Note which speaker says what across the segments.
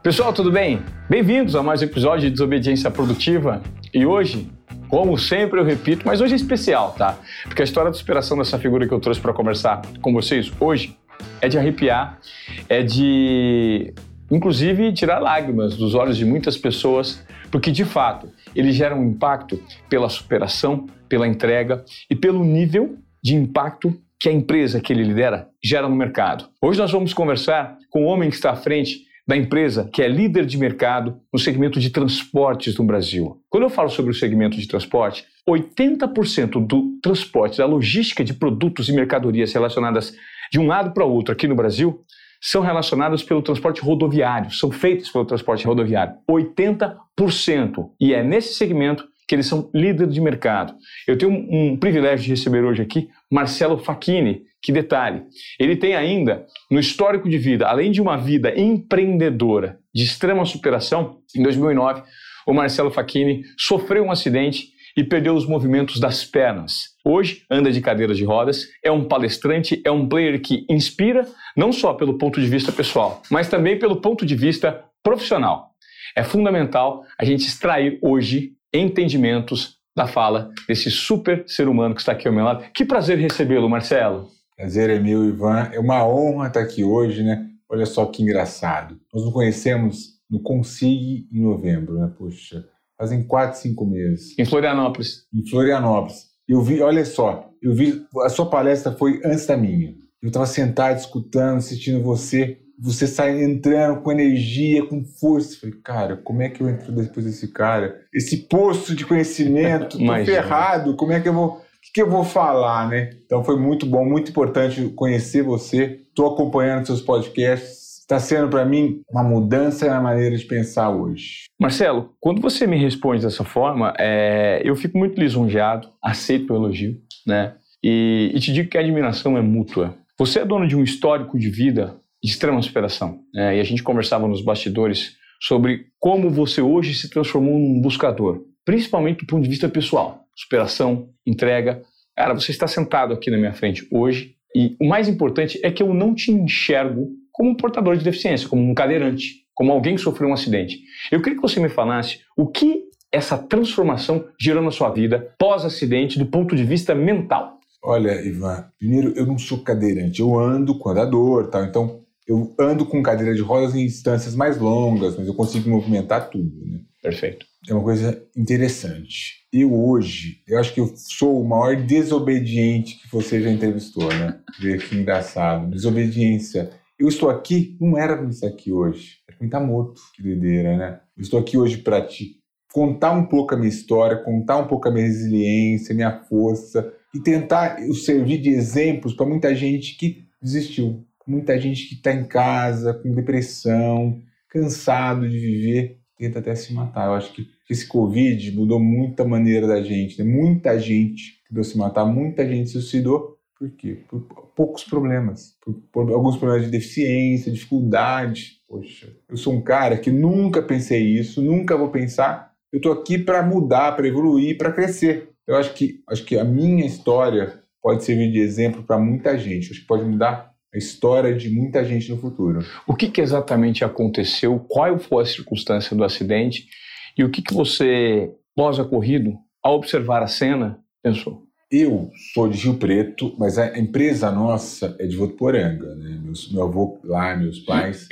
Speaker 1: Pessoal, tudo bem? Bem-vindos a mais um episódio de Desobediência Produtiva. E hoje, como sempre eu repito, mas hoje é especial, tá? Porque a história de superação dessa figura que eu trouxe para conversar com vocês hoje é de arrepiar, é de, inclusive, tirar lágrimas dos olhos de muitas pessoas, porque de fato ele gera um impacto pela superação, pela entrega e pelo nível de impacto que a empresa que ele lidera gera no mercado. Hoje nós vamos conversar com o homem que está à frente da empresa que é líder de mercado no segmento de transportes no Brasil. Quando eu falo sobre o segmento de transporte, 80% do transporte, da logística de produtos e mercadorias relacionadas de um lado para o outro aqui no Brasil são relacionadas pelo transporte rodoviário, são feitas pelo transporte rodoviário. 80%. E é nesse segmento que eles são líder de mercado. Eu tenho um, um privilégio de receber hoje aqui Marcelo Facchini, que detalhe, ele tem ainda no histórico de vida, além de uma vida empreendedora de extrema superação, em 2009, o Marcelo Facchini sofreu um acidente e perdeu os movimentos das pernas. Hoje anda de cadeiras de rodas, é um palestrante, é um player que inspira, não só pelo ponto de vista pessoal, mas também pelo ponto de vista profissional. É fundamental a gente extrair hoje entendimentos da fala desse super ser humano que está aqui ao meu lado. Que prazer recebê-lo, Marcelo.
Speaker 2: Prazer é meu, Ivan. É uma honra estar aqui hoje, né? Olha só que engraçado. Nós nos conhecemos no Consig em novembro, né? Poxa, fazem quatro, cinco meses.
Speaker 1: Em Florianópolis.
Speaker 2: Em Florianópolis. Eu vi, olha só, eu vi, a sua palestra foi antes da minha. Eu estava sentado, escutando, assistindo você. Você sai entrando com energia, com força. Eu falei, cara, como é que eu entro depois desse cara? Esse poço de conhecimento, tô ferrado, como é que eu vou que, eu vou falar, né? Então foi muito bom, muito importante conhecer você. Estou acompanhando seus podcasts. Está sendo para mim uma mudança na maneira de pensar hoje.
Speaker 1: Marcelo, quando você me responde dessa forma, é, eu fico muito lisonjeado, aceito o elogio, né? E, e, te digo que a admiração é mútua. Você é dono de um histórico de vida de extrema superação. Né? E a gente conversava nos bastidores sobre como você hoje se transformou num buscador, principalmente do ponto de vista pessoal superação, entrega. Cara, você está sentado aqui na minha frente hoje e o mais importante é que eu não te enxergo como um portador de deficiência, como um cadeirante, como alguém que sofreu um acidente. Eu queria que você me falasse o que essa transformação gerou na sua vida pós-acidente do ponto de vista mental.
Speaker 2: Olha, Ivan, primeiro eu não sou cadeirante, eu ando com andador, tal, então eu ando com cadeira de rodas em distâncias mais longas, mas eu consigo movimentar tudo, né?
Speaker 1: Perfeito.
Speaker 2: É uma coisa interessante eu hoje, eu acho que eu sou o maior desobediente que você já entrevistou, né? Vê que engraçado. Desobediência. Eu estou aqui, não era para estar aqui hoje. Era para estar morto. Que doideira, né? Eu estou aqui hoje para te contar um pouco a minha história, contar um pouco a minha resiliência, minha força e tentar eu servir de exemplos para muita gente que desistiu. Muita gente que está em casa, com depressão, cansado de viver, tenta até se matar. Eu acho que esse Covid mudou muita maneira da gente, né? Muita gente tentou se matar, muita gente se suicidou. Por quê? Por poucos problemas. Por, por, alguns problemas de deficiência, dificuldade. Poxa, eu sou um cara que nunca pensei isso, nunca vou pensar. Eu tô aqui para mudar, para evoluir, para crescer. Eu acho que, acho que a minha história pode servir de exemplo para muita gente. Acho que pode mudar a história de muita gente no futuro.
Speaker 1: O que, que exatamente aconteceu? Qual foi a circunstância do acidente? E o que, que você, pós-ocorrido, ao observar a cena, pensou?
Speaker 2: Eu sou de Rio Preto, mas a empresa nossa é de Votuporanga, né? Meus, meu avô lá, meus pais.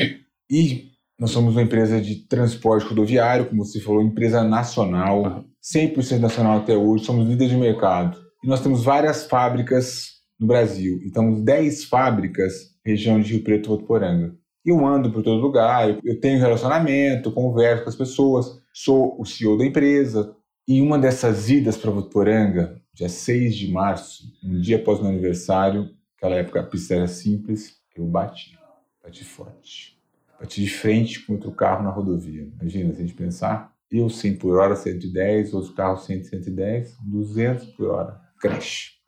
Speaker 2: E nós somos uma empresa de transporte rodoviário, como você falou, empresa nacional, 100% nacional até hoje, somos líderes de mercado. E nós temos várias fábricas no Brasil. Então, 10 fábricas, região de Rio Preto Votuporanga. Eu ando por todo lugar, eu tenho relacionamento, converso com as pessoas, sou o CEO da empresa. E uma dessas idas para Votuporanga, dia 6 de março, um dia após meu aniversário, aquela época a pista era simples, eu bati, bati forte. Bati de frente com outro carro na rodovia. Imagina, se a gente pensar, eu 100 por hora, 110, outro carro 100, 110, 200 por hora. Crash,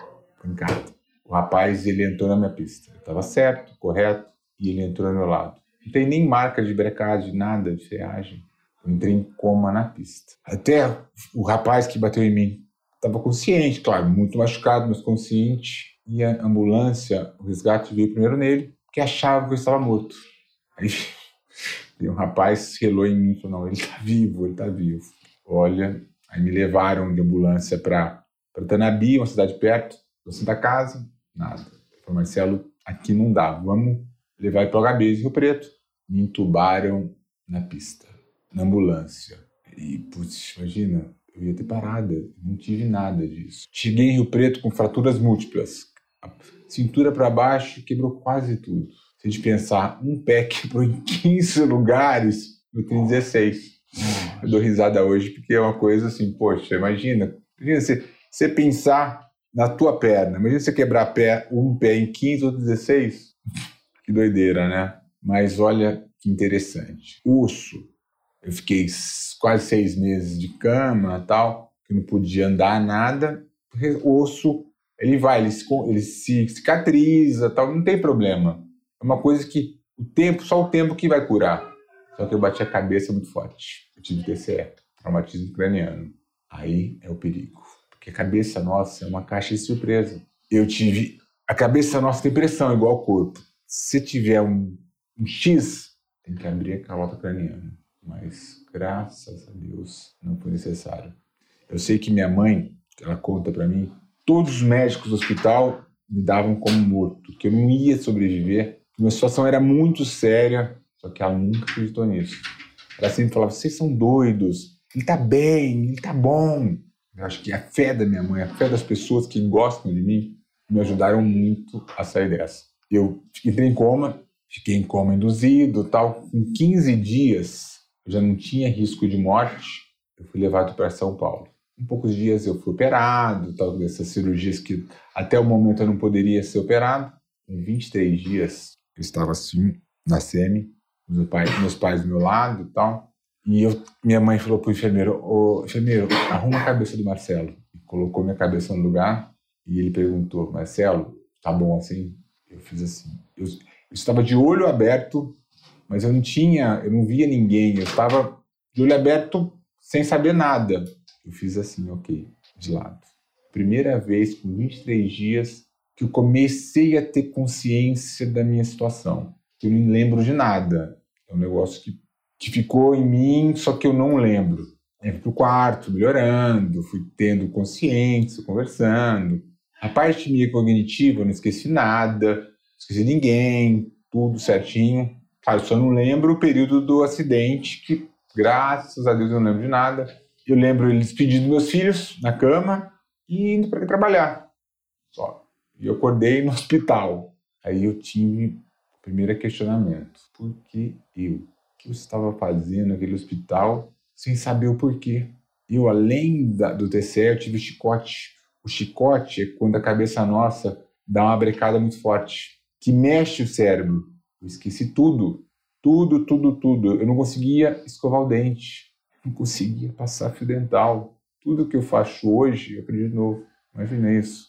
Speaker 2: pancada. O rapaz, ele entrou na minha pista. Estava certo, correto, e ele entrou ao meu lado. Não tem nem marca de brecagem, nada de freagem. Eu entrei em coma na pista. Até o rapaz que bateu em mim estava consciente, claro, muito machucado, mas consciente. E a ambulância, o resgate veio primeiro nele, que achava que eu estava morto. Aí um rapaz relou em mim e falou: não, ele está vivo, ele está vivo. Olha, aí me levaram de ambulância para Tanabi, uma cidade perto, da Casa, nada. Falei, Marcelo, aqui não dá, vamos levar ele para o HB de Rio Preto. Me entubaram na pista, na ambulância. E, putz, imagina, eu ia ter parada, não tive nada disso. Cheguei em Rio Preto com fraturas múltiplas. A cintura para baixo quebrou quase tudo. Se a gente pensar, um pé quebrou em 15 lugares, eu tenho 16. Eu dou risada hoje porque é uma coisa assim, poxa, imagina, imagina você, você pensar na tua perna, imagina você quebrar pé, um pé em 15 ou 16, que doideira, né? Mas olha que interessante. Osso, eu fiquei quase seis meses de cama tal, que não podia andar nada. O osso, ele vai, ele se, ele se cicatriza tal, não tem problema. É uma coisa que o tempo, só o tempo que vai curar. Só que eu bati a cabeça muito forte. Eu tive TCE, traumatismo craniano. Aí é o perigo. A cabeça nossa é uma caixa de surpresa. Eu tive. A cabeça nossa tem pressão igual ao corpo. Se tiver um, um X, tem que abrir a calota craniana mas graças a Deus não foi necessário. Eu sei que minha mãe, ela conta para mim, todos os médicos do hospital me davam como morto, que eu não ia sobreviver, que minha situação era muito séria, só que ela nunca acreditou nisso. Ela sempre falava: vocês são doidos, ele tá bem, ele tá bom. Eu acho que a fé da minha mãe, a fé das pessoas que gostam de mim, me ajudaram muito a sair dessa. Eu entrei em coma, fiquei em coma induzido, tal. Em 15 dias, eu já não tinha risco de morte, eu fui levado para São Paulo. Em poucos dias eu fui operado, tal dessas cirurgias que até o momento eu não poderia ser operado. Em 23 dias eu estava assim na SEMI, meu pai, meus pais do meu lado tal. E eu, minha mãe falou pro enfermeiro: Ô, enfermeiro, arruma a cabeça do Marcelo. E colocou minha cabeça no lugar e ele perguntou: Marcelo, tá bom assim? Eu fiz assim. Eu, eu estava de olho aberto mas eu não tinha, eu não via ninguém, eu estava de olho aberto sem saber nada. Eu fiz assim, ok, de lado. Primeira vez com 23 dias que eu comecei a ter consciência da minha situação. Eu não lembro de nada. É um negócio que, que ficou em mim, só que eu não lembro. Eu fui pro quarto, melhorando, fui tendo consciência, conversando. A parte minha cognitiva, eu não esqueci nada, não esqueci ninguém, tudo certinho. Eu só não lembro o período do acidente, que graças a Deus eu não lembro de nada. Eu lembro ele despedindo meus filhos na cama e indo para trabalhar. Só. E eu acordei no hospital. Aí eu tive o primeiro questionamento. Por que eu? Que eu estava fazendo naquele hospital sem saber o porquê? Eu, além da, do TCE, eu tive chicote. O chicote é quando a cabeça nossa dá uma brecada muito forte, que mexe o cérebro. Eu esqueci tudo, tudo, tudo, tudo. Eu não conseguia escovar o dente, não conseguia passar fio dental. Tudo que eu faço hoje, eu aprendi de novo. Imagina isso.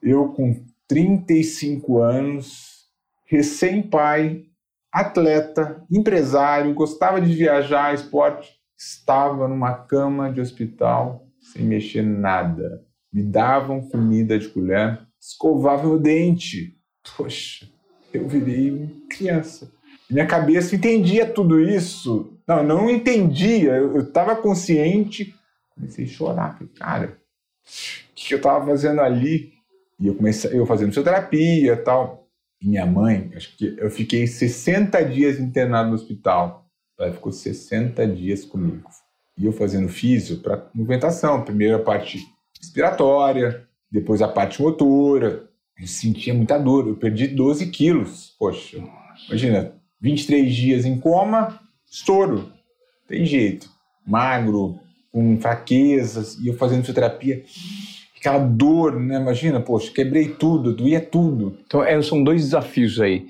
Speaker 2: Eu, com 35 anos, recém-pai, atleta, empresário, gostava de viajar, esporte, estava numa cama de hospital sem mexer nada. Me davam comida de colher, escovavam o dente. Poxa, eu virei criança. Minha cabeça entendia tudo isso. Não, não entendia. Eu estava consciente. Comecei a chorar. Falei, cara, o que eu estava fazendo ali? E eu comecei, eu fazendo fisioterapia e tal. Minha mãe, acho que eu fiquei 60 dias internado no hospital. Ela ficou 60 dias comigo. E eu fazendo físio para movimentação. Primeiro a parte respiratória, depois a parte motora, eu sentia muita dor. Eu perdi 12 quilos. Poxa, imagina, 23 dias em coma, estouro. Tem jeito. Magro, com fraquezas, e eu fazendo fisioterapia. Aquela dor, né? Imagina, poxa, quebrei tudo, doía tudo.
Speaker 1: Então, é, são dois desafios aí.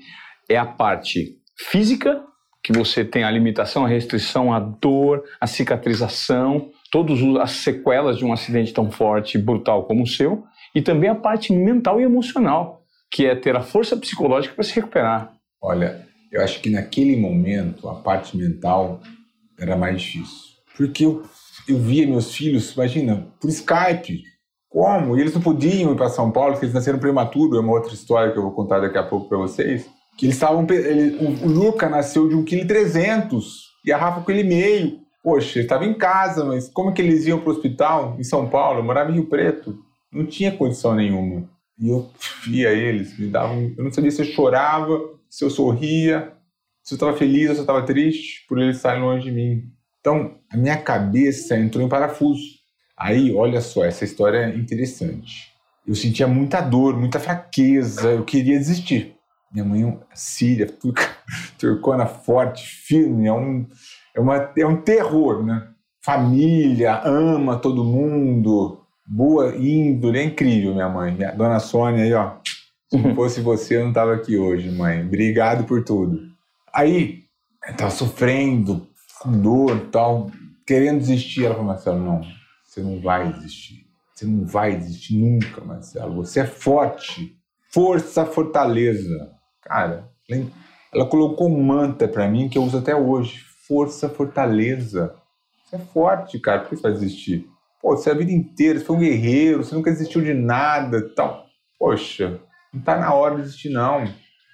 Speaker 1: É a parte física, que você tem a limitação, a restrição, a dor, a cicatrização, todas as sequelas de um acidente tão forte e brutal como o seu e também a parte mental e emocional, que é ter a força psicológica para se recuperar.
Speaker 2: Olha, eu acho que naquele momento a parte mental era mais difícil. Porque eu, eu via meus filhos, imagina, por Skype. Como? E eles não podiam ir para São Paulo, porque eles nasceram prematuro, é uma outra história que eu vou contar daqui a pouco para vocês. que eles estavam. Ele, o, Luca nasceu de 1,3 kg e a Rafa com ele meio. Poxa, ele estava em casa, mas como que eles iam para o hospital em São Paulo? Eu morava em Rio Preto. Não tinha condição nenhuma. E eu via eles, me davam. Eu não sabia se eu chorava, se eu sorria, se eu estava feliz ou se eu estava triste por eles estarem longe de mim. Então, a minha cabeça entrou em parafuso. Aí, olha só, essa história é interessante. Eu sentia muita dor, muita fraqueza, eu queria desistir. Minha mãe é síria, turcona forte, firme, é um, é, uma, é um terror, né? Família, ama todo mundo, boa índole, é incrível, minha mãe. Minha dona Sônia aí, ó. Se não fosse você, eu não estava aqui hoje, mãe. Obrigado por tudo. Aí, eu tava sofrendo, com dor tal, querendo desistir. Ela falou, Marcelo, não, você não vai desistir. Você não vai desistir nunca, Marcelo. Você é forte. Força, fortaleza. Cara, ela colocou um mantra para mim que eu uso até hoje. Força, fortaleza. Você é forte, cara. Por que você vai desistir? Pô, você é a vida inteira, você foi um guerreiro, você nunca desistiu de nada tal. Poxa, não tá na hora de desistir, não.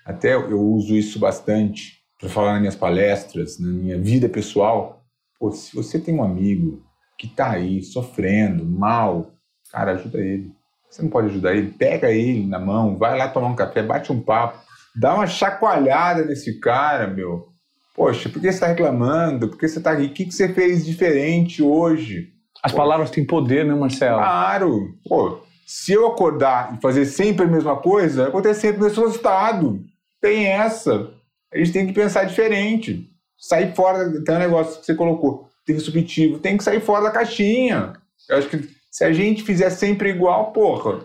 Speaker 2: Até eu uso isso bastante para falar nas minhas palestras, na minha vida pessoal. Pô, se você tem um amigo que tá aí sofrendo, mal, cara, ajuda ele. Você não pode ajudar ele? Pega ele na mão, vai lá tomar um café, bate um papo, dá uma chacoalhada nesse cara, meu. Poxa, por que você está reclamando? Por que você está aqui? O que você fez diferente hoje?
Speaker 1: As Poxa. palavras têm poder, né, Marcelo?
Speaker 2: Claro. Pô, se eu acordar e fazer sempre a mesma coisa, acontecer sempre o mesmo resultado. Tem essa. A gente tem que pensar diferente. Sair fora, tem um negócio que você colocou, tem subjetivo, tem que sair fora da caixinha. Eu acho que se a gente fizer sempre igual, porra.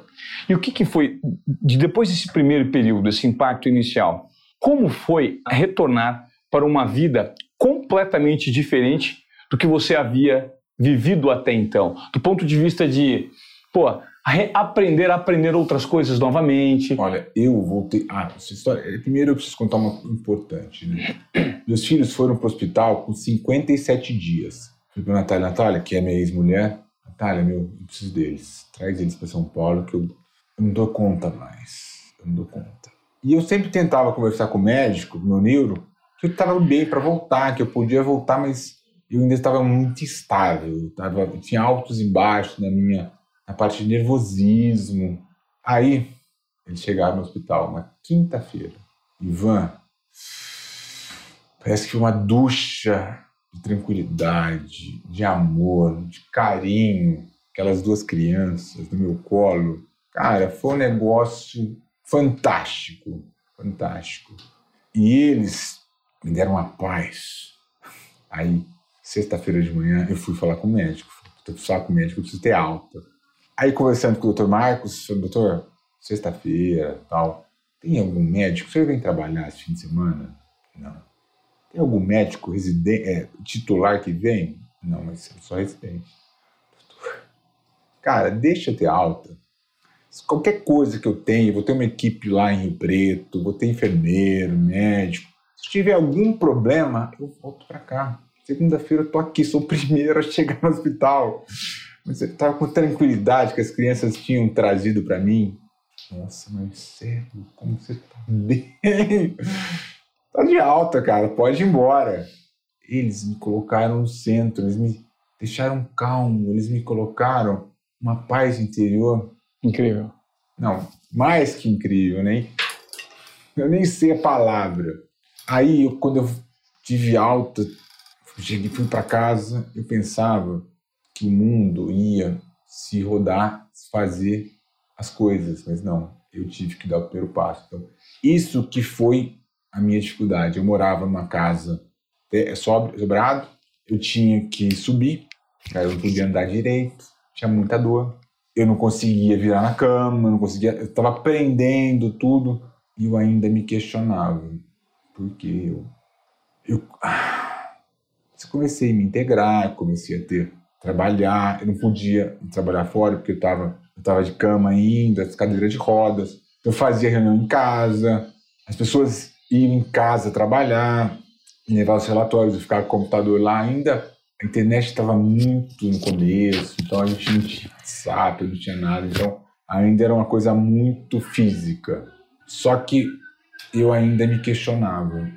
Speaker 1: E o que, que foi, de depois desse primeiro período, esse impacto inicial, como foi retornar para uma vida completamente diferente do que você havia vivido até então? Do ponto de vista de, pô, aprender a aprender outras coisas novamente.
Speaker 2: Olha, eu voltei. Ah, essa história. Eh, primeiro eu preciso contar uma importante. Né? Meus filhos foram para o hospital com 57 dias. Fui para Natália, Natália, que é minha ex-mulher. Natália, meu, eu preciso deles. Traz eles para São Paulo que eu, eu, não dou conta mais. Eu não dou conta. E eu sempre tentava conversar com o médico, meu neuro, que eu estava bem para voltar, que eu podia voltar, mas eu ainda estava muito instável. Eu, tava, eu tinha altos e baixos na minha a parte de nervosismo. Aí, eles chegaram no hospital uma quinta-feira. Ivan, parece que uma ducha de tranquilidade, de amor, de carinho. Aquelas duas crianças no meu colo. Cara, foi um negócio fantástico, fantástico. E eles me deram uma paz. Aí, sexta-feira de manhã, eu fui falar com o médico. Eu falar com o médico, eu preciso ter alta. Aí conversando com o doutor Marcos, doutor, sexta-feira, tal, tem algum médico? Senhor vem trabalhar esse fim de semana? Não. Tem algum médico residente, é, titular que vem? Não, mas é só residente. Doutor, cara, deixa eu ter alta. Qualquer coisa que eu tenha, vou ter uma equipe lá em Rio Preto, vou ter enfermeiro, médico. Se tiver algum problema, eu volto para cá. Segunda-feira eu tô aqui, sou o primeiro a chegar no hospital. Mas eu estava com tranquilidade que as crianças tinham trazido para mim. Nossa, mas sério, como você tá bem? tá de alta, cara, pode ir embora. Eles me colocaram no centro, eles me deixaram calmo, eles me colocaram uma paz interior.
Speaker 1: Incrível.
Speaker 2: Não, mais que incrível, nem. Eu nem sei a palavra. Aí, eu, quando eu tive alta, cheguei, fui para casa, eu pensava, que o mundo ia se rodar, fazer as coisas, mas não, eu tive que dar o primeiro passo. Então, isso que foi a minha dificuldade. Eu morava numa casa é, sobrado, eu tinha que subir, eu não podia andar direito, tinha muita dor, eu não conseguia virar na cama, não conseguia, eu estava aprendendo tudo e eu ainda me questionava, porque eu, eu ah, comecei a me integrar, comecei a ter trabalhar, eu não podia trabalhar fora porque eu estava eu tava de cama ainda, cadeira de rodas. Eu fazia reunião em casa, as pessoas iam em casa trabalhar, levar os relatórios, eu ficava com o computador lá ainda. A internet estava muito no começo, então a gente não tinha WhatsApp, não tinha nada, então ainda era uma coisa muito física. Só que eu ainda me questionava.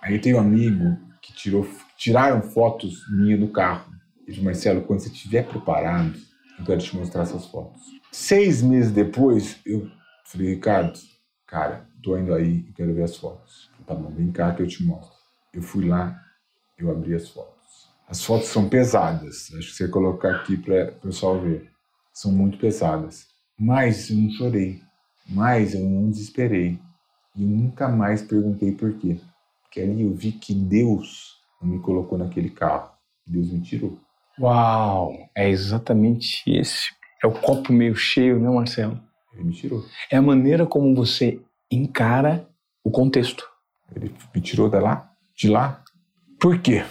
Speaker 2: Aí tem um amigo que tirou, tiraram fotos minha do carro. Ele disse, Marcelo, quando você estiver preparado, eu quero te mostrar essas fotos. Seis meses depois, eu falei, Ricardo, cara, tô indo aí, eu quero ver as fotos. Tá bom, vem cá que eu te mostro. Eu fui lá, eu abri as fotos. As fotos são pesadas, acho que você colocar aqui para o pessoal ver. São muito pesadas. Mas eu não chorei, mas eu não desesperei. E nunca mais perguntei por quê. Porque ali eu vi que Deus não me colocou naquele carro. Deus me tirou.
Speaker 1: Uau! É exatamente esse. É o copo meio cheio, né, Marcelo?
Speaker 2: Ele me tirou.
Speaker 1: É a maneira como você encara o contexto.
Speaker 2: Ele me tirou de lá, de lá. Por quê?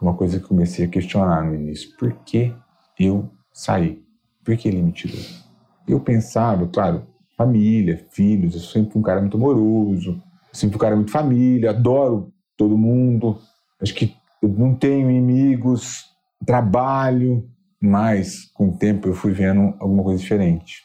Speaker 2: Uma coisa que eu comecei a questionar no início. Por que eu saí? Por que ele me tirou? Eu pensava, claro, família, filhos, eu sempre fui um cara muito amoroso, sempre fui um cara muito família, adoro todo mundo. Acho que eu não tenho inimigos, trabalho, mas com o tempo eu fui vendo alguma coisa diferente.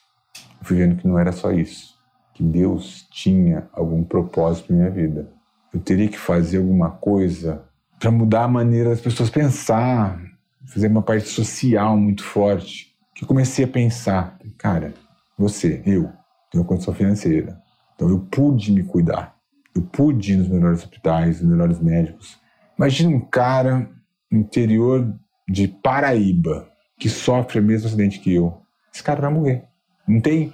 Speaker 2: Eu fui vendo que não era só isso, que Deus tinha algum propósito na minha vida. Eu teria que fazer alguma coisa para mudar a maneira das pessoas pensar, fazer uma parte social muito forte. Que eu comecei a pensar, cara, você, eu, tenho condição financeira. Então eu pude me cuidar. Eu pude ir nos melhores hospitais, nos melhores médicos. Imagina um cara no interior de Paraíba que sofre o mesmo acidente que eu. Esse cara vai morrer. Não tem.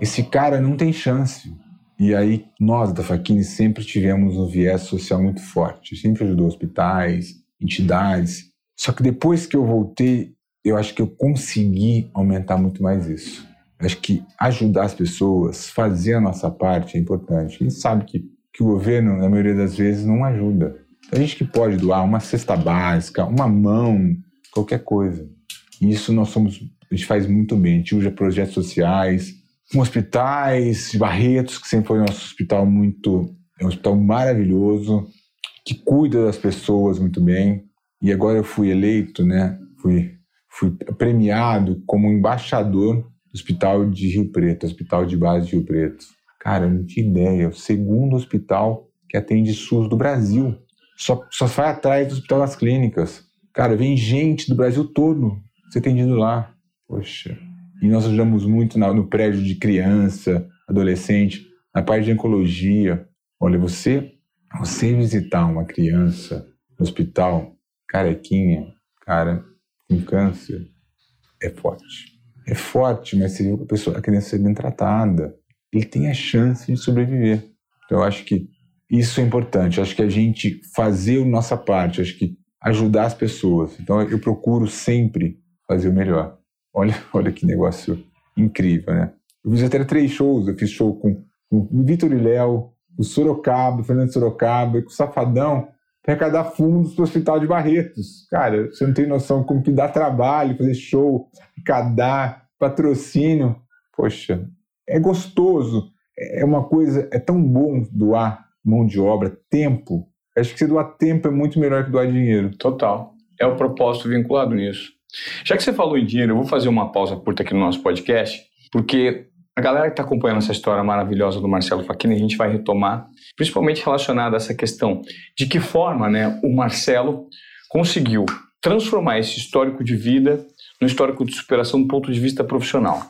Speaker 2: Esse cara não tem chance. E aí, nós da Faquini sempre tivemos um viés social muito forte. Sempre ajudou hospitais, entidades. Só que depois que eu voltei, eu acho que eu consegui aumentar muito mais isso. Eu acho que ajudar as pessoas, fazer a nossa parte é importante. A gente sabe que, que o governo, na maioria das vezes, não ajuda. A gente que pode doar uma cesta básica, uma mão, qualquer coisa. E isso nós somos, a gente faz muito bem. A gente usa projetos sociais, com hospitais Barretos, que sempre foi nosso hospital muito. É um hospital maravilhoso, que cuida das pessoas muito bem. E agora eu fui eleito, né? Fui, fui premiado como embaixador do Hospital de Rio Preto, Hospital de Base de Rio Preto. Cara, eu não tinha ideia. É o segundo hospital que atende SUS do Brasil. Só, só vai atrás do Hospital das Clínicas. Cara, vem gente do Brasil todo ser atendido lá. Poxa, e nós ajudamos muito no prédio de criança, adolescente, na parte de oncologia. Olha, você, você visitar uma criança no hospital, carequinha, cara, com câncer, é forte. É forte, mas se a, pessoa, a criança ser bem tratada, ele tem a chance de sobreviver. Então, eu acho que isso é importante. Eu acho que a gente fazer a nossa parte, acho que ajudar as pessoas. Então, eu procuro sempre fazer o melhor. Olha, olha que negócio incrível, né? Eu fiz até três shows. Eu fiz show com, com o Vitor e Léo, o Sorocaba, o Fernando Sorocaba, e com o Safadão, para arrecadar fundos para o Hospital de Barretos. Cara, você não tem noção como que dá trabalho fazer show, arrecadar, patrocínio. Poxa, é gostoso. É uma coisa, é tão bom doar mão de obra, tempo. Acho que você doar tempo é muito melhor que doar dinheiro.
Speaker 1: Total. É o propósito vinculado nisso. Já que você falou em dinheiro, eu vou fazer uma pausa curta aqui no nosso podcast, porque a galera que está acompanhando essa história maravilhosa do Marcelo Facchini, a gente vai retomar, principalmente relacionada a essa questão de que forma né, o Marcelo conseguiu transformar esse histórico de vida no histórico de superação do ponto de vista profissional.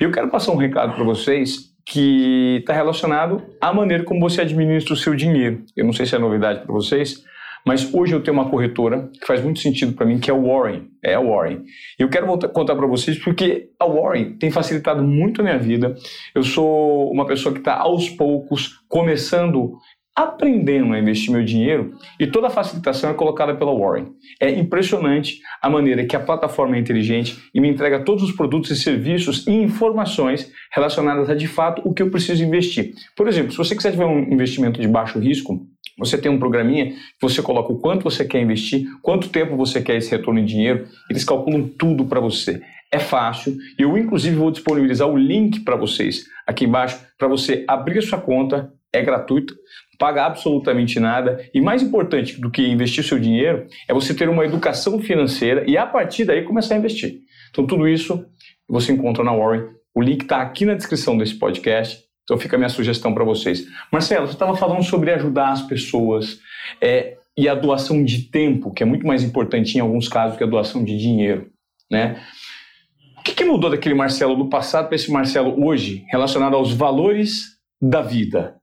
Speaker 1: E eu quero passar um recado para vocês que está relacionado à maneira como você administra o seu dinheiro. Eu não sei se é novidade para vocês, mas hoje eu tenho uma corretora que faz muito sentido para mim, que é o Warren. É a Warren. Eu quero voltar, contar para vocês porque a Warren tem facilitado muito a minha vida. Eu sou uma pessoa que está aos poucos começando aprendendo a investir meu dinheiro e toda a facilitação é colocada pela Warren. É impressionante a maneira que a plataforma é inteligente e me entrega todos os produtos e serviços e informações relacionadas a de fato o que eu preciso investir. Por exemplo, se você quiser tiver um investimento de baixo risco, você tem um programinha que você coloca o quanto você quer investir, quanto tempo você quer esse retorno em dinheiro, eles calculam tudo para você. É fácil eu, inclusive, vou disponibilizar o link para vocês aqui embaixo para você abrir sua conta. É gratuito, paga absolutamente nada e mais importante do que investir seu dinheiro é você ter uma educação financeira e a partir daí começar a investir. Então, tudo isso você encontra na Warren. O link está aqui na descrição desse podcast Então fica a minha sugestão para vocês. Marcelo, você estava falando sobre ajudar as pessoas é, e a doação de tempo, que é muito mais importante em alguns casos que a doação de dinheiro, né? O que, que mudou daquele Marcelo do passado para esse Marcelo hoje, relacionado aos valores da vida?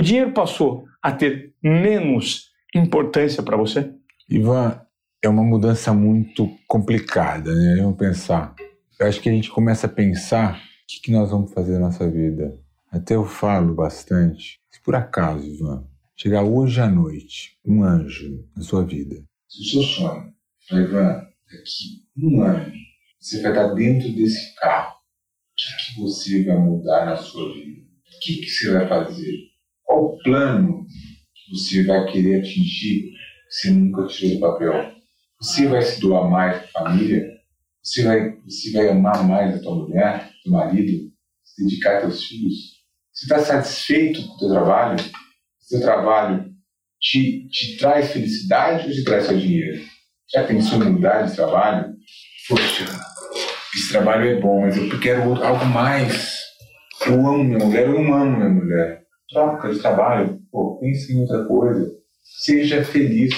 Speaker 1: O dinheiro passou a ter menos importância para você?
Speaker 2: Ivan, é uma mudança muito complicada, né? Vamos pensar. Eu acho que a gente começa a pensar o que, nós vamos fazer na nossa vida. Até eu falo bastante. Se por acaso, Ivan, chegar hoje à noite um anjo na sua vida, se o seu sonho, Ivan, daqui um ano, você vai estar dentro desse carro, o que, que você vai mudar na sua vida? O que, que você vai fazer? Qual plano que você vai querer atingir você nunca tirou do papel? Você vai se doar mais para a família? Você vai, você vai amar mais a tua mulher, teu marido? Se dedicar a teus filhos? Você está satisfeito com o teu trabalho? O teu trabalho te, te traz felicidade ou te traz só dinheiro? Já pensou em mudar de trabalho? Poxa, esse trabalho é bom, mas eu quero algo mais. Eu amo minha mulher, eu amo minha mulher. Troca de trabalho, pô, pense em outra coisa. Seja feliz.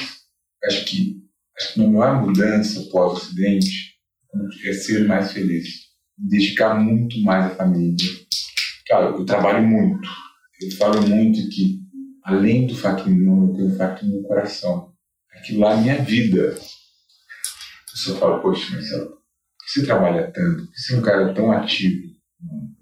Speaker 2: Acho que, acho que não há mudança pós-acidente é ser mais feliz. Dedicar muito mais à família Cara, eu trabalho muito. Eu falo muito que, além do nome, eu tenho fato no coração. Aquilo lá é minha vida. Eu só falo, poxa, Marcelo, por que você trabalha tanto? Por que você é um cara tão ativo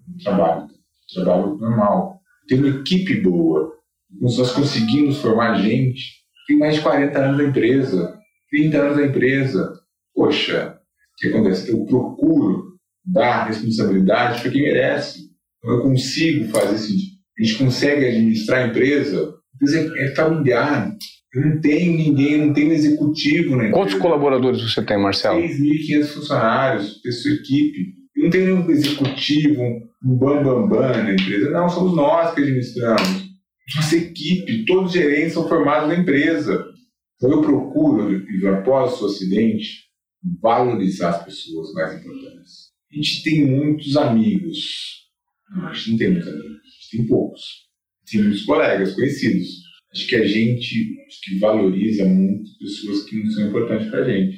Speaker 2: no trabalho? Trabalho normal. Tem uma equipe boa. Nós conseguimos formar gente. Tem mais de 40 anos da empresa, 30 anos da empresa. Poxa, o que acontece? Eu procuro dar responsabilidade para quem merece eu consigo fazer isso, a gente consegue administrar a empresa, a empresa é, é familiar. Eu não tenho ninguém, não tenho executivo na
Speaker 1: Quantos colaboradores você tem, Marcelo?
Speaker 2: 6.500 funcionários, pessoa equipe. Não tenho nenhum executivo, um bambambam bam, bam na empresa. Não, somos nós que administramos. Nossa equipe, todos os gerentes são formados na empresa. Então eu procuro, após o acidente, valorizar as pessoas mais importantes. A gente tem muitos amigos, não, a gente não tem muitos amigos, a gente tem poucos. Tem muitos colegas, conhecidos. Acho que a gente que valoriza muito pessoas que não são importantes pra gente.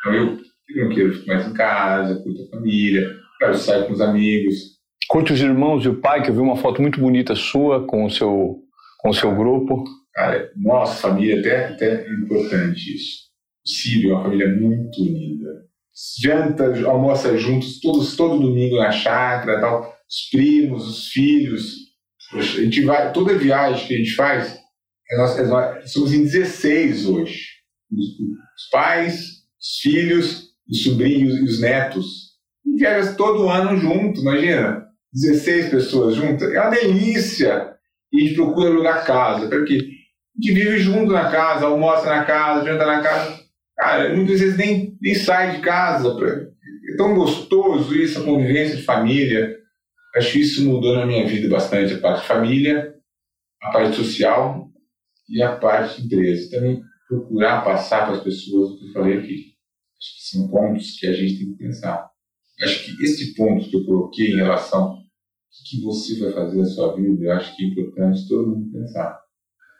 Speaker 2: Então eu, quero ficar mais em casa, curto a família, quero sair com os amigos.
Speaker 1: Curte os irmãos e o pai, que eu vi uma foto muito bonita sua com o seu, com o seu grupo.
Speaker 2: Cara, nossa família, até, até é importante isso. O Sírio é uma família muito unida. Janta, almoça juntos, todos, todo domingo na chácara tal os primos, os filhos. A gente vai, toda viagem que a gente faz, é nós, é nós, somos em 16 hoje. Os, os, pais, os filhos, os sobrinhos e os netos. Viaja todo ano junto, imagina. 16 pessoas juntas. É uma delícia. E a gente procura alugar casa. Porque a gente vive junto na casa, almoça na casa, janta na casa. Cara, muitas vezes nem, nem sai de casa. É tão gostoso isso, a convivência de família. Acho que isso mudou na minha vida bastante a parte família, a parte social e a parte empresa. Também procurar passar para as pessoas o que eu falei aqui. Acho que são pontos que a gente tem que pensar. Acho que esse ponto que eu coloquei em relação ao que você vai fazer na sua vida, eu acho que é importante todo mundo pensar.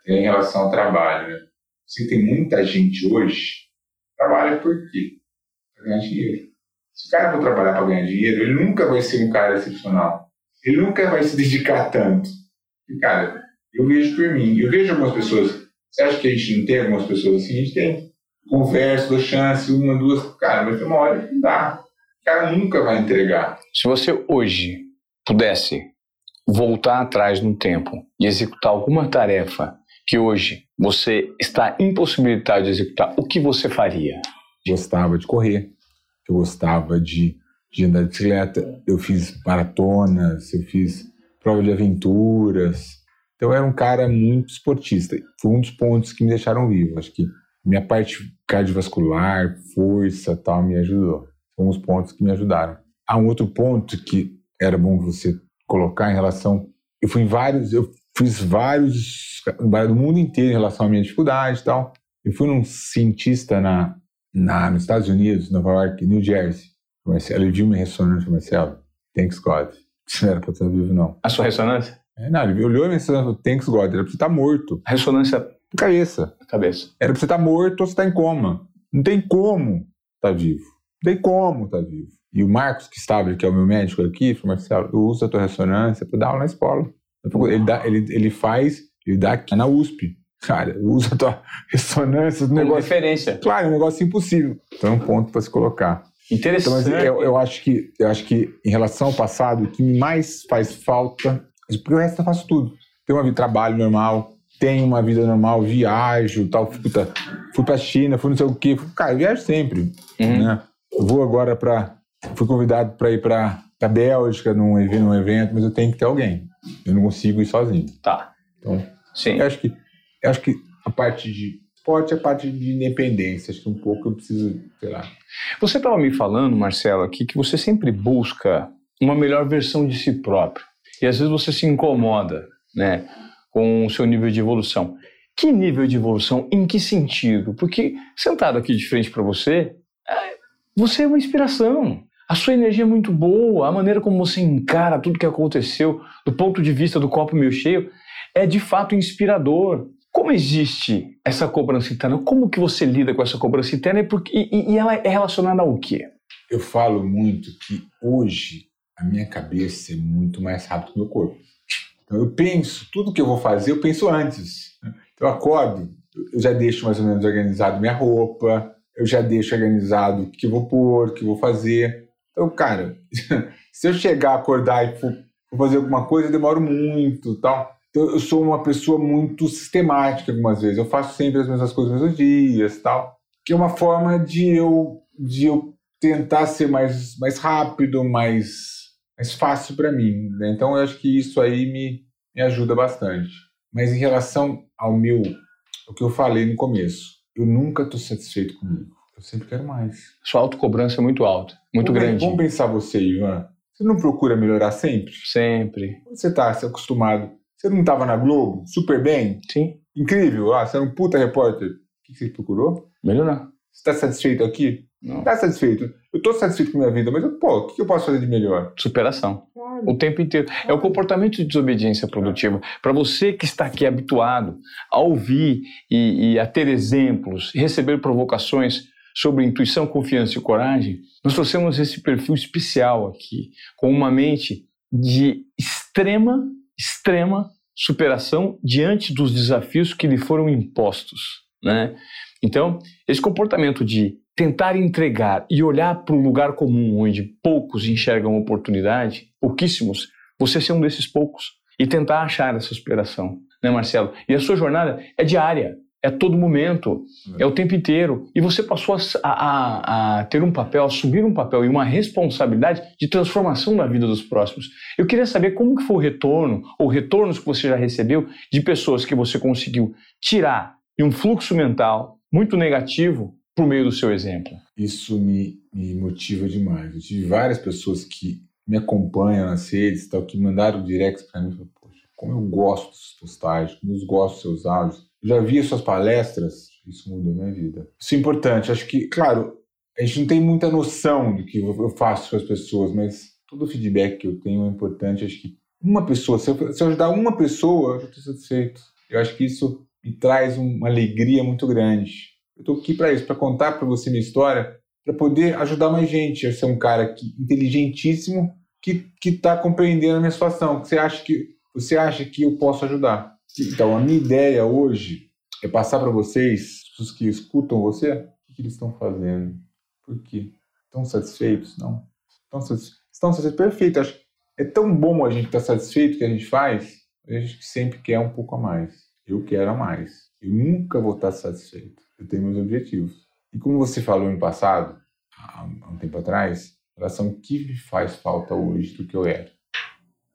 Speaker 2: Até em relação ao trabalho. Né? Você tem muita gente hoje trabalha por quê? Para ganhar dinheiro. Se o cara for trabalhar para ganhar dinheiro, ele nunca vai ser um cara excepcional. Ele nunca vai se dedicar tanto. E, cara, eu vejo por mim. Eu vejo algumas pessoas. Você acha que a gente não tem algumas pessoas assim? A gente tem. Converso, dou chance, uma, duas. Cara, mas tem uma hora que não dá. O cara nunca vai entregar.
Speaker 1: Se você hoje pudesse voltar atrás no tempo e executar alguma tarefa que hoje você está impossibilitado de executar, o que você faria?
Speaker 2: Gostava de correr eu gostava de, de andar de bicicleta, eu fiz maratonas, eu fiz prova de aventuras. Então eu era um cara muito esportista. Foi um dos pontos que me deixaram vivo. Acho que minha parte cardiovascular, força, tal, me ajudou. Os pontos que me ajudaram. Há um outro ponto que era bom você colocar em relação. Eu fui em vários, eu fiz vários do mundo inteiro em relação à minha dificuldade e tal. Eu fui num cientista na na, nos Estados Unidos, Nova York, New Jersey. Ele viu minha ressonância, Marcelo. Thanks God. Isso não era para estar vivo, não.
Speaker 1: A sua ressonância?
Speaker 2: É, não, ele olhou e me falou, thanks God, era pra você estar morto.
Speaker 1: Ressonância
Speaker 2: cabeça.
Speaker 1: Cabeça.
Speaker 2: Era pra você estar morto ou você estar em coma. Não tem como estar vivo. Tem como tá vivo. E o Marcos, que estava, que é o meu médico aqui, falou, Marcelo, usa a tua ressonância para dar aula na escola. Ele, dá, ele, ele faz, ele dá aqui na USP. Cara, usa a tua ressonância. Um negócio,
Speaker 1: referência.
Speaker 2: Claro, é um negócio impossível. Então é um ponto para se colocar.
Speaker 1: Interessante.
Speaker 2: Então, eu, eu, acho que, eu acho que, em relação ao passado, o que mais faz falta, porque o resto eu faço tudo. Tem uma vida de trabalho normal, tenho uma vida normal, viajo, tal, puta, fui pra China, fui não sei o quê. Cara, eu viajo sempre, uhum. né? Eu vou agora para fui convidado para ir para a Bélgica num evento, num evento, mas eu tenho que ter alguém. Eu não consigo ir sozinho.
Speaker 1: Tá.
Speaker 2: Então, Sim. Eu acho que eu acho que a parte de esporte é a parte de independência. Acho que um pouco eu preciso, sei lá.
Speaker 1: Você estava me falando, Marcelo, aqui que você sempre busca uma melhor versão de si próprio. E às vezes você se incomoda, né? com o seu nível de evolução. Que nível de evolução? Em que sentido? Porque sentado aqui de frente para você, você é uma inspiração. A sua energia é muito boa, a maneira como você encara tudo que aconteceu do ponto de vista do copo meio cheio é de fato inspirador. Como existe essa cobrança interna? Como que você lida com essa cobrança interna e, e, e ela é relacionada ao quê?
Speaker 2: Eu falo muito que hoje a minha cabeça é muito mais rápida que o meu corpo. Então eu penso, tudo que eu vou fazer, eu penso antes. Então eu acordo, eu já deixo mais ou menos organizado minha roupa, eu já deixo organizado o que vou pôr, o que vou fazer. Então, cara, se eu chegar, acordar e for, fazer alguma coisa, eu demoro muito tal. Então, eu sou uma pessoa muito sistemática algumas vezes. Eu faço sempre as mesmas coisas nos dias tal. Que é uma forma de eu, de eu tentar ser mais, mais rápido, mais mais fácil para mim. Né? Então eu acho que isso aí me, me ajuda bastante. Mas em relação ao meu, o que eu falei no começo, eu nunca estou satisfeito comigo. Eu sempre quero mais.
Speaker 1: Sua autocobrança é muito alta, muito vamos, grande.
Speaker 2: Vamos pensar você, Ivan. Você não procura melhorar sempre?
Speaker 1: Sempre.
Speaker 2: Você está se acostumado. Você não estava na Globo super bem?
Speaker 1: Sim.
Speaker 2: Incrível. Ah, você era um puta repórter. O que você procurou?
Speaker 1: Melhorar.
Speaker 2: Você está satisfeito aqui? Não. Está satisfeito? Eu estou satisfeito com a minha vida, mas, pô, o que eu posso fazer de melhor?
Speaker 1: Superação. Claro. O tempo inteiro. Claro. É o comportamento de desobediência produtiva. Para você que está aqui habituado a ouvir e, e a ter exemplos, receber provocações sobre intuição, confiança e coragem, nós trouxemos esse perfil especial aqui, com uma mente de extrema, extrema superação diante dos desafios que lhe foram impostos. Né? Então, esse comportamento de tentar entregar e olhar para o lugar comum onde poucos enxergam oportunidade, pouquíssimos, você ser um desses poucos e tentar achar essa superação, né, Marcelo? E a sua jornada é diária, é todo momento, é, o tempo inteiro. E você passou a, a, a, ter um papel, a assumir um papel e uma responsabilidade de transformação na vida dos próximos. Eu queria saber como que foi o retorno, ou retornos que você já recebeu de pessoas que você conseguiu tirar de um fluxo mental muito negativo por meio do seu exemplo.
Speaker 2: Isso me, me motiva demais. Eu tive várias pessoas que me acompanham nas redes, tal, que mandaram direct para mim, poxa, como eu gosto dos postagens, como eu gosto dos seus áudios. Eu já vi as suas palestras, isso mudou minha vida. Isso é importante. Acho que, claro, a gente não tem muita noção do que eu faço com as pessoas, mas todo o feedback que eu tenho é importante. Acho que uma pessoa, se eu, se eu ajudar uma pessoa, eu já estou satisfeito. Eu acho que isso me traz uma alegria muito grande. Eu estou aqui para isso, para contar para você minha história, para poder ajudar mais gente. Eu ser um cara que, inteligentíssimo que está compreendendo a minha situação. Você acha que você acha que eu posso ajudar? Então, a minha ideia hoje é passar para vocês, os que escutam você, o que, eles estão fazendo. Por quê? Estão satisfeitos? Não. Estão satisfeitos? Estão satisfeitos? Perfeito. Acho é tão bom a gente estar tá satisfeito que a gente faz, a gente sempre quer um pouco a mais. Eu quero a mais. Eu nunca vou estar satisfeito. Eu tenho meus objetivos. E como você falou no passado, há um tempo atrás, em relação ao que me faz falta hoje do que eu era.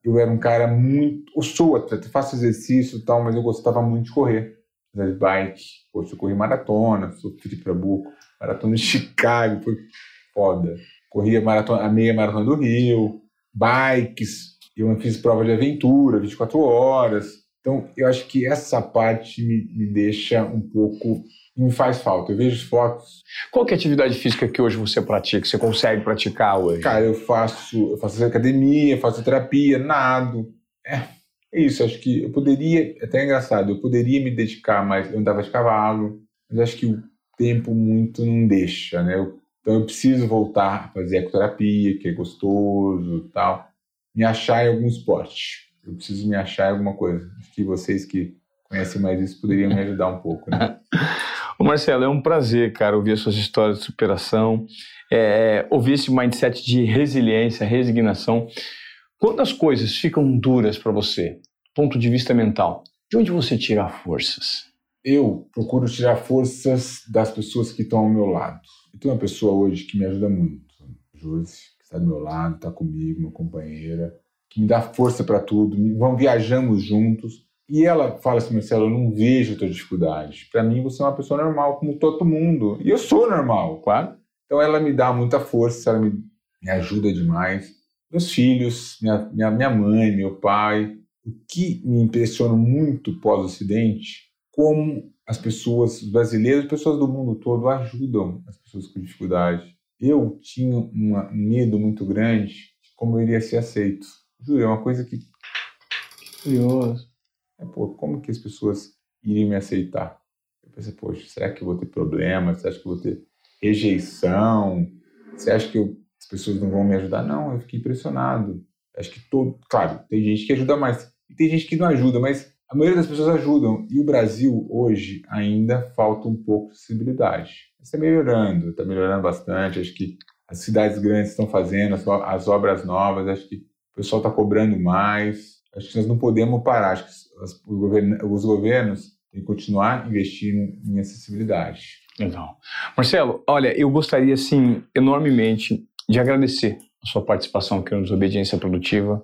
Speaker 2: Eu era um cara muito. Eu sou atleta, faço exercício e tal, mas eu gostava muito de correr. De bike. Poxa, eu corri maratona, sofri para buco. Maratona de Chicago, foi foda. Corria maratona, a meia maratona do Rio, bikes. Eu fiz prova de aventura, 24 horas então, eu acho que essa parte me, me deixa um pouco. me faz falta. Eu vejo fotos.
Speaker 1: Qual que é a atividade física que hoje você pratica, você consegue praticar hoje?
Speaker 2: Cara, eu faço, eu faço academia, faço terapia, nado. É, é isso, acho que eu poderia, até é engraçado, eu poderia me dedicar mais, eu andava de cavalo, mas acho que o tempo muito não deixa, né? Eu, então eu preciso voltar a fazer ecoterapia, que é gostoso tal, me achar em algum esporte. Eu preciso me achar alguma coisa. Acho que vocês que conhecem mais isso poderiam me ajudar um pouco, né?
Speaker 1: Ô Marcelo, é um prazer, cara, ouvir as suas histórias de superação, é, ouvir esse mindset de resiliência, resignação. Quando as coisas ficam duras para você, ponto de vista mental, de onde você tira forças?
Speaker 2: Eu procuro tirar forças das pessoas que estão ao meu lado. Eu tenho uma pessoa hoje que me ajuda muito, Josi, que está do meu lado, está comigo, uma companheira, que me dá força para tudo. Vamos viajamos juntos. E ela fala assim, Marcelo, eu não vejo a tua dificuldade. Para mim, você é uma pessoa normal, como todo mundo. E eu sou normal, claro. Então, ela me dá muita força, ela me, me ajuda demais. Meus filhos, minha, minha, minha mãe, meu pai. O que me impressiona muito pós-acidente, como as pessoas, os brasileiros, pessoas do mundo todo ajudam as pessoas com dificuldade. Eu tinha um medo muito grande de como eu iria ser aceito. Juro, é uma coisa que...
Speaker 1: Curioso
Speaker 2: é, pô, como que as pessoas iriam me aceitar? Eu pensei, poxa, será que eu vou ter problemas? Você acha que eu vou ter rejeição? Você acha que eu, as pessoas não vão me ajudar? Não, eu fiquei impressionado. Acho que todo. Claro, tem gente que ajuda mais e tem gente que não ajuda, mas a maioria das pessoas ajudam. E o Brasil, hoje, ainda falta um pouco de sensibilidade. Está melhorando, está melhorando bastante. Acho que as cidades grandes estão fazendo as, as obras novas, acho que o pessoal está cobrando mais. Acho que nós não podemos parar. Acho que os, os governos têm que continuar investindo em acessibilidade.
Speaker 1: Legal. Marcelo, olha, eu gostaria, assim, enormemente de agradecer a sua participação aqui no Desobediência Produtiva.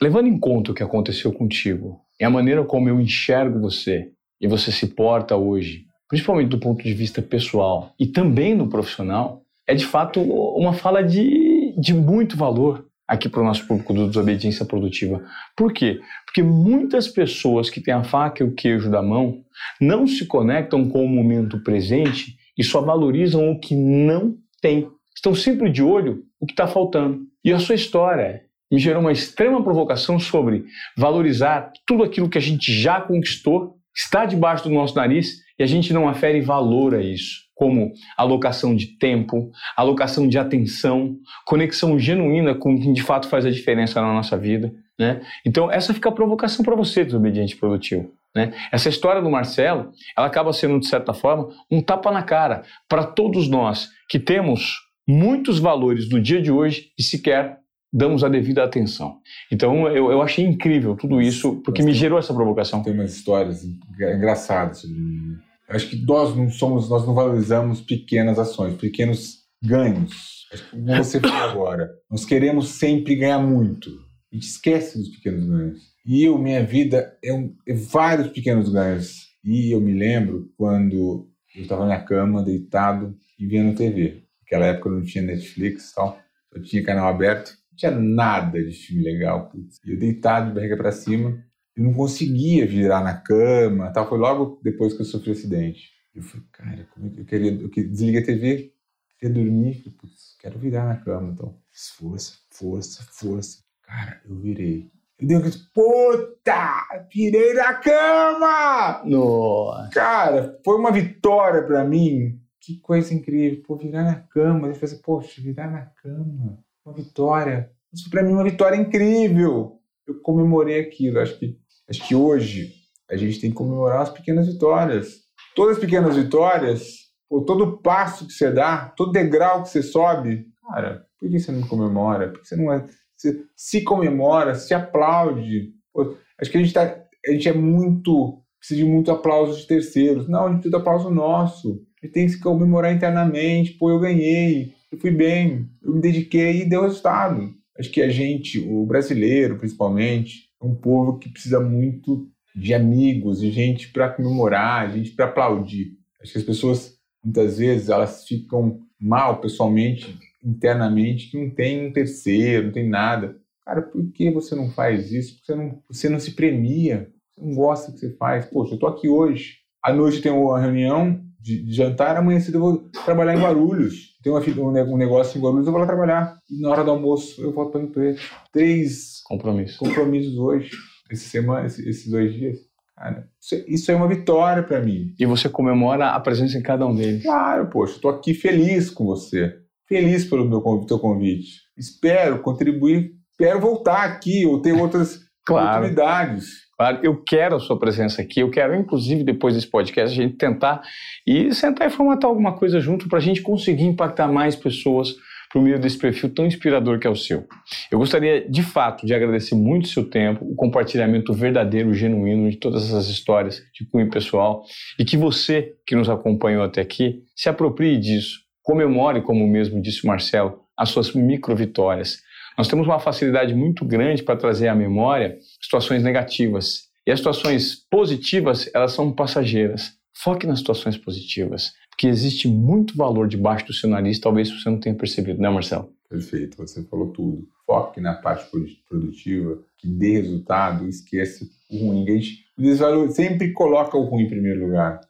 Speaker 1: Levando em conta o que aconteceu contigo e a maneira como eu enxergo você e você se porta hoje, principalmente do ponto de vista pessoal e também no profissional, é de fato uma fala de, de muito valor aqui para o nosso público do Desobediência Produtiva. Por quê? Porque muitas pessoas que têm a faca e o queijo da mão não se conectam com o momento presente e só valorizam o que não tem. Estão sempre de olho o que está faltando. E a sua história me gerou uma extrema provocação sobre valorizar tudo aquilo que a gente já conquistou, está debaixo do nosso nariz e a gente não afere valor a isso como alocação de tempo, alocação de atenção, conexão genuína com o que de fato faz a diferença na nossa vida. Né? Então, essa fica a provocação para você, desobediente produtivo. Né? Essa história do Marcelo, ela acaba sendo, de certa forma, um tapa na cara para todos nós que temos muitos valores do dia de hoje e sequer damos a devida atenção. Então, eu, eu achei incrível tudo isso, porque me gerou essa provocação.
Speaker 2: Tem umas histórias engraçadas sobre mim. Acho que nós não somos, nós não valorizamos pequenas ações, pequenos ganhos. Como você falou agora, nós queremos sempre ganhar muito. A gente esquece dos pequenos ganhos. E eu, minha vida é, um, é vários pequenos ganhos. E eu me lembro quando eu estava na cama, deitado e vendo TV. Naquela época não tinha Netflix e tal, só tinha canal aberto, não tinha nada de filme legal. Putz. Eu deitado, de barriga para cima, eu não conseguia virar na cama, tal. Foi logo depois que eu sofri o acidente. Eu falei, cara, como é que eu queria, eu desliguei a TV, queria dormir, falei, putz, quero virar na cama, então. Força, força, força. Cara, eu virei. Eu dei um grito, puta, virei na cama!
Speaker 1: Nossa.
Speaker 2: Cara, foi uma vitória para mim. Que coisa incrível. Pô, virar na cama. Eu falei, poxa, virar na cama. Uma vitória. Isso para mim uma vitória incrível. Eu comemorei aquilo. Acho que Acho que hoje a gente tem que comemorar as pequenas vitórias. Todas as pequenas vitórias, ou todo passo que você dá, todo degrau que você sobe, cara, por que você não comemora? Por que você não é, você se comemora, se aplaude? Pô, acho que a gente, tá, a gente é muito. precisa de muito aplauso de terceiros. Não, a gente precisa de aplauso nosso. A gente tem que se comemorar internamente. Pô, eu ganhei, eu fui bem, eu me dediquei e deu resultado. Acho que a gente, o brasileiro principalmente, é um povo que precisa muito de amigos, de gente para comemorar, gente para aplaudir. Acho que as pessoas, muitas vezes, elas ficam mal pessoalmente, internamente, que não tem um terceiro, não tem nada. Cara, por que você não faz isso? Porque você não, você não se premia, você não gosta do que você faz. Poxa, eu tô aqui hoje, à noite tem uma reunião de, jantar, amanhã cedo eu vou trabalhar em Guarulhos. Tem uma, um negócio em Guarulhos, eu vou lá trabalhar. E na hora do almoço eu volto para o Preto. Três
Speaker 1: compromissos.
Speaker 2: compromissos hoje. essa semana, esses dois dias. Cara, isso, isso é uma vitória para mim.
Speaker 1: E você comemora a presença em cada um deles.
Speaker 2: Claro, poxa, estou aqui feliz com você. Feliz pelo meu teu convite. Espero contribuir, espero voltar aqui ou ter outras claro. oportunidades.
Speaker 1: Claro, eu quero a sua presença aqui, eu quero, inclusive, depois desse podcast, a gente tentar e sentar e formatar alguma coisa junto para a gente conseguir impactar mais pessoas por meio desse perfil tão inspirador que é o seu. Eu gostaria, de fato, de agradecer muito o seu tempo, o compartilhamento verdadeiro, genuíno de todas essas histórias de cunho pessoal e que você, que nos acompanhou até aqui, se aproprie disso, comemore, como mesmo disse o Marcelo, as suas micro vitórias. Nós temos uma facilidade muito grande para trazer à memória situações negativas. E as situações positivas, elas são passageiras. Foque nas situações positivas porque existe muito valor debaixo do seu nariz, talvez você não tenha percebido, né, Marcelo?
Speaker 2: Perfeito, você falou tudo. Foque na parte produtiva, que dê resultado, esqueça o ruim. A gente sempre coloca o ruim em primeiro lugar.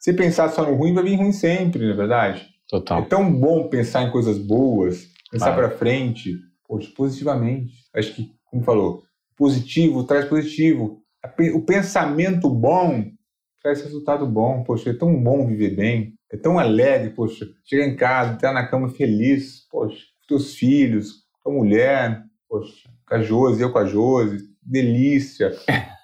Speaker 2: Se pensar só no ruim, vai vir ruim sempre, não é verdade?
Speaker 1: Total.
Speaker 2: É tão bom pensar em coisas boas, pensar para frente, poxa, positivamente. Acho que, como falou, positivo traz positivo. O pensamento bom traz resultado bom. Poxa, é tão bom viver bem, é tão alegre, poxa, chegar em casa, estar na cama feliz, poxa, com teus filhos, com a mulher, poxa, com a Josi, eu com a Josi, delícia,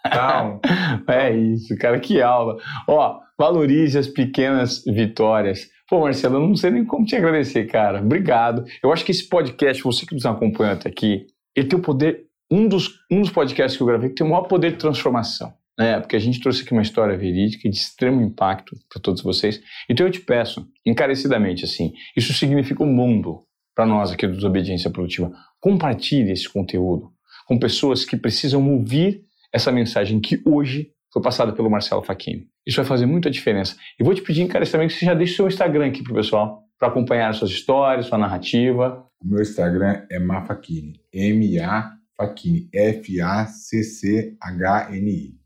Speaker 2: tal.
Speaker 1: é isso, cara, que aula. Ó, valorize as pequenas vitórias. Pô, Marcelo, eu não sei nem como te agradecer, cara. Obrigado. Eu acho que esse podcast, você que nos acompanha até aqui, ele tem o poder, um dos, um dos podcasts que eu gravei que tem o maior poder de transformação né? Porque a gente trouxe aqui uma história verídica de extremo impacto para todos vocês. Então eu te peço, encarecidamente, assim, isso significa o um mundo para nós aqui do Desobediência Produtiva. Compartilhe esse conteúdo com pessoas que precisam ouvir essa mensagem que hoje foi passada pelo Marcelo Facchini. Isso vai fazer muita diferença. E vou te pedir encarecidamente que você já deixe seu Instagram aqui para o pessoal, para acompanhar suas histórias, sua narrativa.
Speaker 2: O meu Instagram é Mafakini, M-A Facchini, F-A-C-C-H-N-I.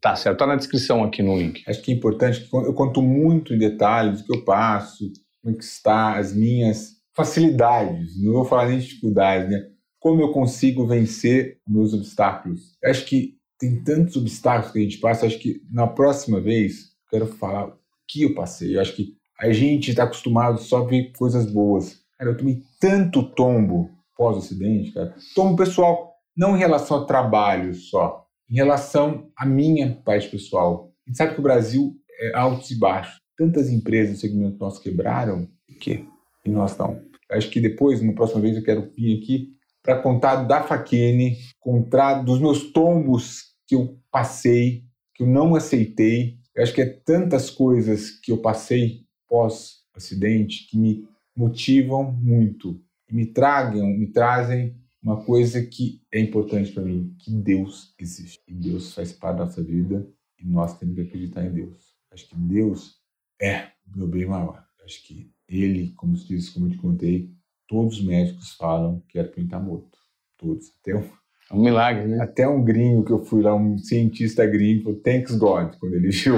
Speaker 1: Tá certo, tá na descrição aqui no link.
Speaker 2: Acho que é importante que eu conto muito em detalhes o que eu passo, como é que está, as minhas facilidades, não vou falar nem dificuldades, né? Como eu consigo vencer meus obstáculos. Acho que tem tantos obstáculos que a gente passa, acho que na próxima vez quero falar o que eu passei. Eu acho que a gente está acostumado só a ver coisas boas. Cara, eu tomei tanto tombo pós-acidente, cara. Tombo pessoal, não em relação ao trabalho só, em relação à minha parte pessoal. A gente sabe que o Brasil é altos e baixos. Tantas empresas no segmento nosso quebraram, que e nós não. Acho que depois, na próxima vez, eu quero vir aqui para contar da Faquene, contar dos meus tombos que eu passei, que eu não aceitei. Eu acho que é tantas coisas que eu passei pós-acidente que me motivam muito, me tragam, me trazem uma coisa que é importante para mim, que Deus existe. E Deus faz parte da nossa vida e nós temos que acreditar em Deus. Acho que Deus é o meu bem maior. Acho que Ele, como se diz, como eu te contei, todos os médicos falam que era para estar morto. Todos. Até um,
Speaker 1: é um milagre, né?
Speaker 2: Até um gringo que eu fui lá, um cientista gringo, falou, thanks God, quando ele viu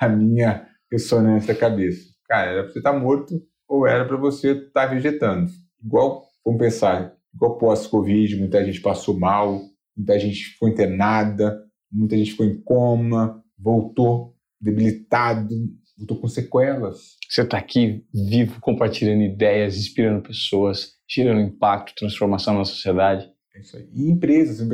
Speaker 2: a minha ressonância da cabeça. Cara, era para você estar morto ou era para você estar vegetando. Igual, vamos pensar, igual pós-Covid, muita gente passou mal, muita gente ficou internada, muita gente ficou em coma, voltou debilitado, voltou com sequelas.
Speaker 1: Você está aqui vivo, compartilhando ideias, inspirando pessoas, gerando impacto, transformação na sociedade.
Speaker 2: É isso aí. E empresas,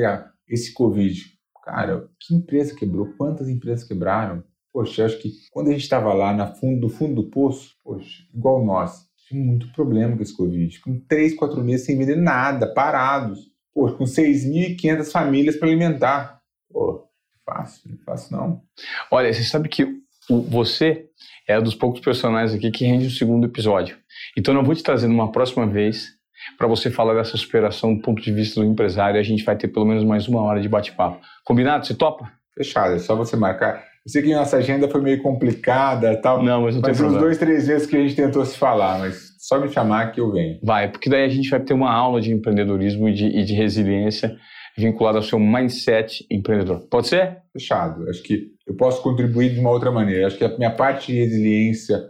Speaker 2: esse Covid, cara, que empresa quebrou? Quantas empresas quebraram? Poxa, acho que quando a gente estava lá na fundo, do fundo do poço, poxa, igual nós, tinha muito problema com esse Covid. Com três, quatro meses sem vender nada, parados. Pô, com 6.500 famílias para alimentar. Pô, fácil, não é fácil não.
Speaker 1: Olha, você sabe que o, você é um dos poucos personagens aqui que rende o segundo episódio. Então eu vou te trazer numa próxima vez para você falar dessa superação do ponto de vista do empresário a gente vai ter pelo menos mais uma hora de bate-papo. Combinado? Você topa?
Speaker 2: Fechado, é só você marcar. Eu sei que nossa agenda foi meio complicada e tal.
Speaker 1: Não, mas não
Speaker 2: tem
Speaker 1: problema.
Speaker 2: uns dois, três vezes que a gente tentou se falar, mas só me chamar que eu venho.
Speaker 1: Vai, porque daí a gente vai ter uma aula de empreendedorismo e de, e de resiliência vinculada ao seu mindset empreendedor. Pode ser?
Speaker 2: Fechado. Acho que eu posso contribuir de uma outra maneira. Acho que a minha parte de resiliência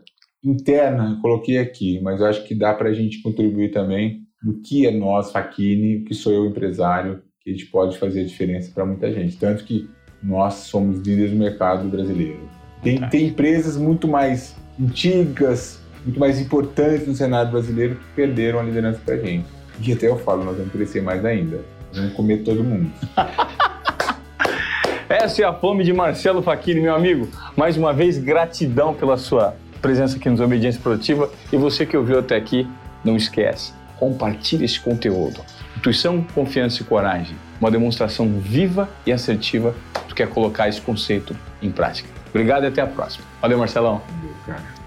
Speaker 2: interna eu coloquei aqui, mas acho que dá para a gente contribuir também no que é nós, Faquini, o que sou eu, empresário, que a gente pode fazer a diferença para muita gente. Tanto que nós somos líderes no mercado brasileiro. Tem, tem empresas muito mais antigas, muito mais importantes no cenário brasileiro que perderam a liderança para a gente. E até eu falo, nós vamos crescer mais ainda. Vamos comer todo mundo.
Speaker 1: Essa é a fome de Marcelo Faquini, meu amigo. Mais uma vez, gratidão pela sua presença aqui no Obediência Produtiva. E você que ouviu até aqui, não esquece, compartilhe esse conteúdo. Intuição, confiança e coragem. Uma demonstração viva e assertiva do que é colocar esse conceito em prática. Obrigado e até a próxima. Valeu, Marcelão.
Speaker 2: Valeu, cara.